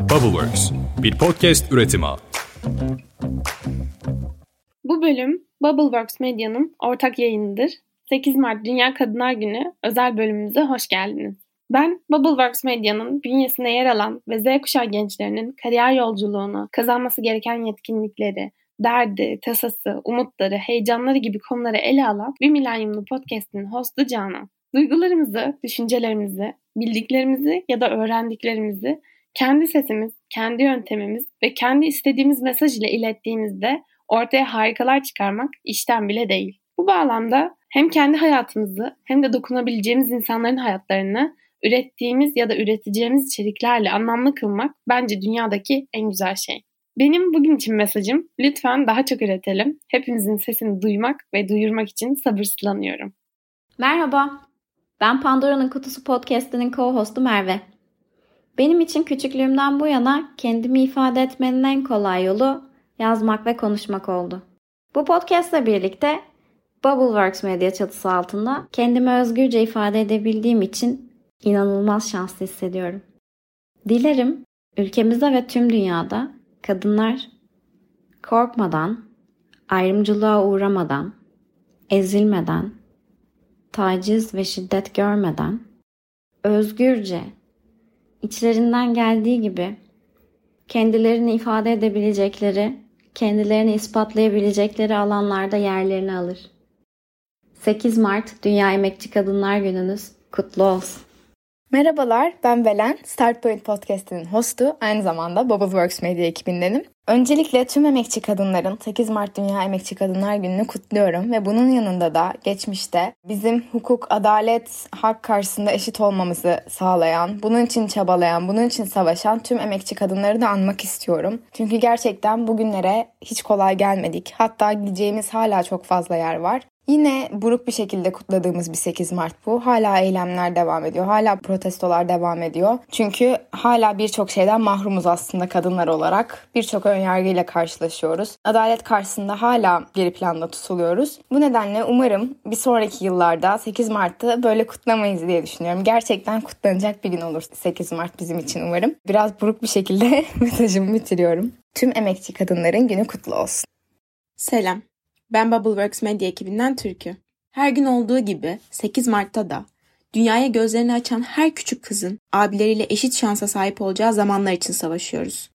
Bubbleworks, bir podcast üretimi. Bu bölüm Bubbleworks Medya'nın ortak yayınıdır. 8 Mart Dünya Kadınlar Günü özel bölümümüze hoş geldiniz. Ben Bubbleworks Medya'nın bünyesinde yer alan ve Z kuşağı gençlerinin kariyer yolculuğunu, kazanması gereken yetkinlikleri, derdi, tasası, umutları, heyecanları gibi konuları ele alan bir milenyumlu podcast'in hostu Canan. Duygularımızı, düşüncelerimizi, bildiklerimizi ya da öğrendiklerimizi kendi sesimiz, kendi yöntemimiz ve kendi istediğimiz mesaj ile ilettiğimizde ortaya harikalar çıkarmak işten bile değil. Bu bağlamda hem kendi hayatımızı hem de dokunabileceğimiz insanların hayatlarını ürettiğimiz ya da üreteceğimiz içeriklerle anlamlı kılmak bence dünyadaki en güzel şey. Benim bugün için mesajım lütfen daha çok üretelim. Hepimizin sesini duymak ve duyurmak için sabırsızlanıyorum. Merhaba. Ben Pandora'nın Kutusu podcast'inin co-hostu Merve. Benim için küçüklüğümden bu yana kendimi ifade etmenin en kolay yolu yazmak ve konuşmak oldu. Bu podcast'la birlikte Bubbleworks medya çatısı altında kendimi özgürce ifade edebildiğim için inanılmaz şanslı hissediyorum. Dilerim ülkemizde ve tüm dünyada kadınlar korkmadan, ayrımcılığa uğramadan, ezilmeden, taciz ve şiddet görmeden, özgürce, içlerinden geldiği gibi kendilerini ifade edebilecekleri, kendilerini ispatlayabilecekleri alanlarda yerlerini alır. 8 Mart Dünya Emekçi Kadınlar Gününüz kutlu olsun. Merhabalar, ben Belen. Startpoint Podcast'inin hostu, aynı zamanda Bubbleworks Medya ekibindenim. Öncelikle tüm emekçi kadınların 8 Mart Dünya Emekçi Kadınlar Günü'nü kutluyorum ve bunun yanında da geçmişte bizim hukuk, adalet, hak karşısında eşit olmamızı sağlayan, bunun için çabalayan, bunun için savaşan tüm emekçi kadınları da anmak istiyorum. Çünkü gerçekten bugünlere hiç kolay gelmedik. Hatta gideceğimiz hala çok fazla yer var. Yine buruk bir şekilde kutladığımız bir 8 Mart bu. Hala eylemler devam ediyor. Hala protestolar devam ediyor. Çünkü hala birçok şeyden mahrumuz aslında kadınlar olarak. Birçok önyargıyla karşılaşıyoruz. Adalet karşısında hala geri planda tutuluyoruz. Bu nedenle umarım bir sonraki yıllarda 8 Mart'ı böyle kutlamayız diye düşünüyorum. Gerçekten kutlanacak bir gün olur 8 Mart bizim için umarım. Biraz buruk bir şekilde mesajımı bitiriyorum. Tüm emekçi kadınların günü kutlu olsun. Selam. Ben Bubbleworks Medya ekibinden Türkü. Her gün olduğu gibi 8 Mart'ta da dünyaya gözlerini açan her küçük kızın abileriyle eşit şansa sahip olacağı zamanlar için savaşıyoruz.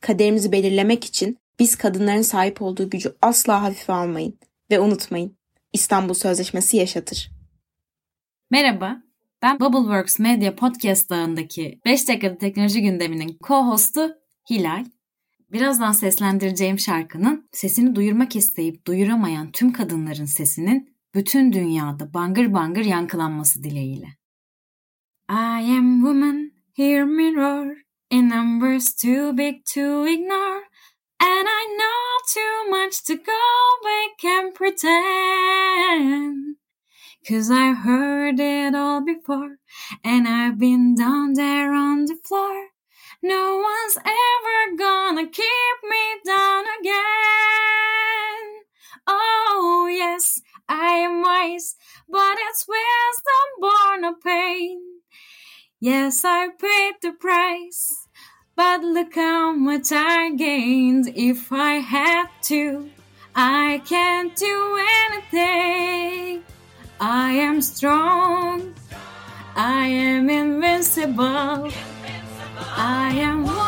Kaderimizi belirlemek için biz kadınların sahip olduğu gücü asla hafife almayın ve unutmayın. İstanbul Sözleşmesi yaşatır. Merhaba, ben Bubbleworks Media Podcast ağındaki 5 dakikada teknoloji gündeminin co-hostu Hilal. Birazdan seslendireceğim şarkının sesini duyurmak isteyip duyuramayan tüm kadınların sesinin bütün dünyada bangır bangır yankılanması dileğiyle. I am woman, hear me roar, in numbers too big to ignore, and I know too much to go back and pretend. Cause I've heard it all before, and I've been down there on the floor. No one's ever gonna keep me down again. Oh, yes, I am wise, but it's wisdom born of pain. Yes, I paid the price, but look how much I gained. If I had to, I can't do anything. I am strong, I am invincible. I am woman.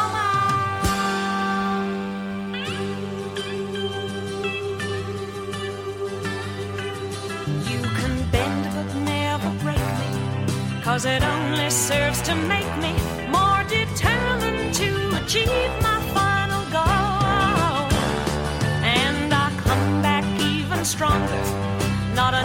You can bend but never break me, cause it only serves to make me more determined to achieve my final goal. And I come back even stronger, not a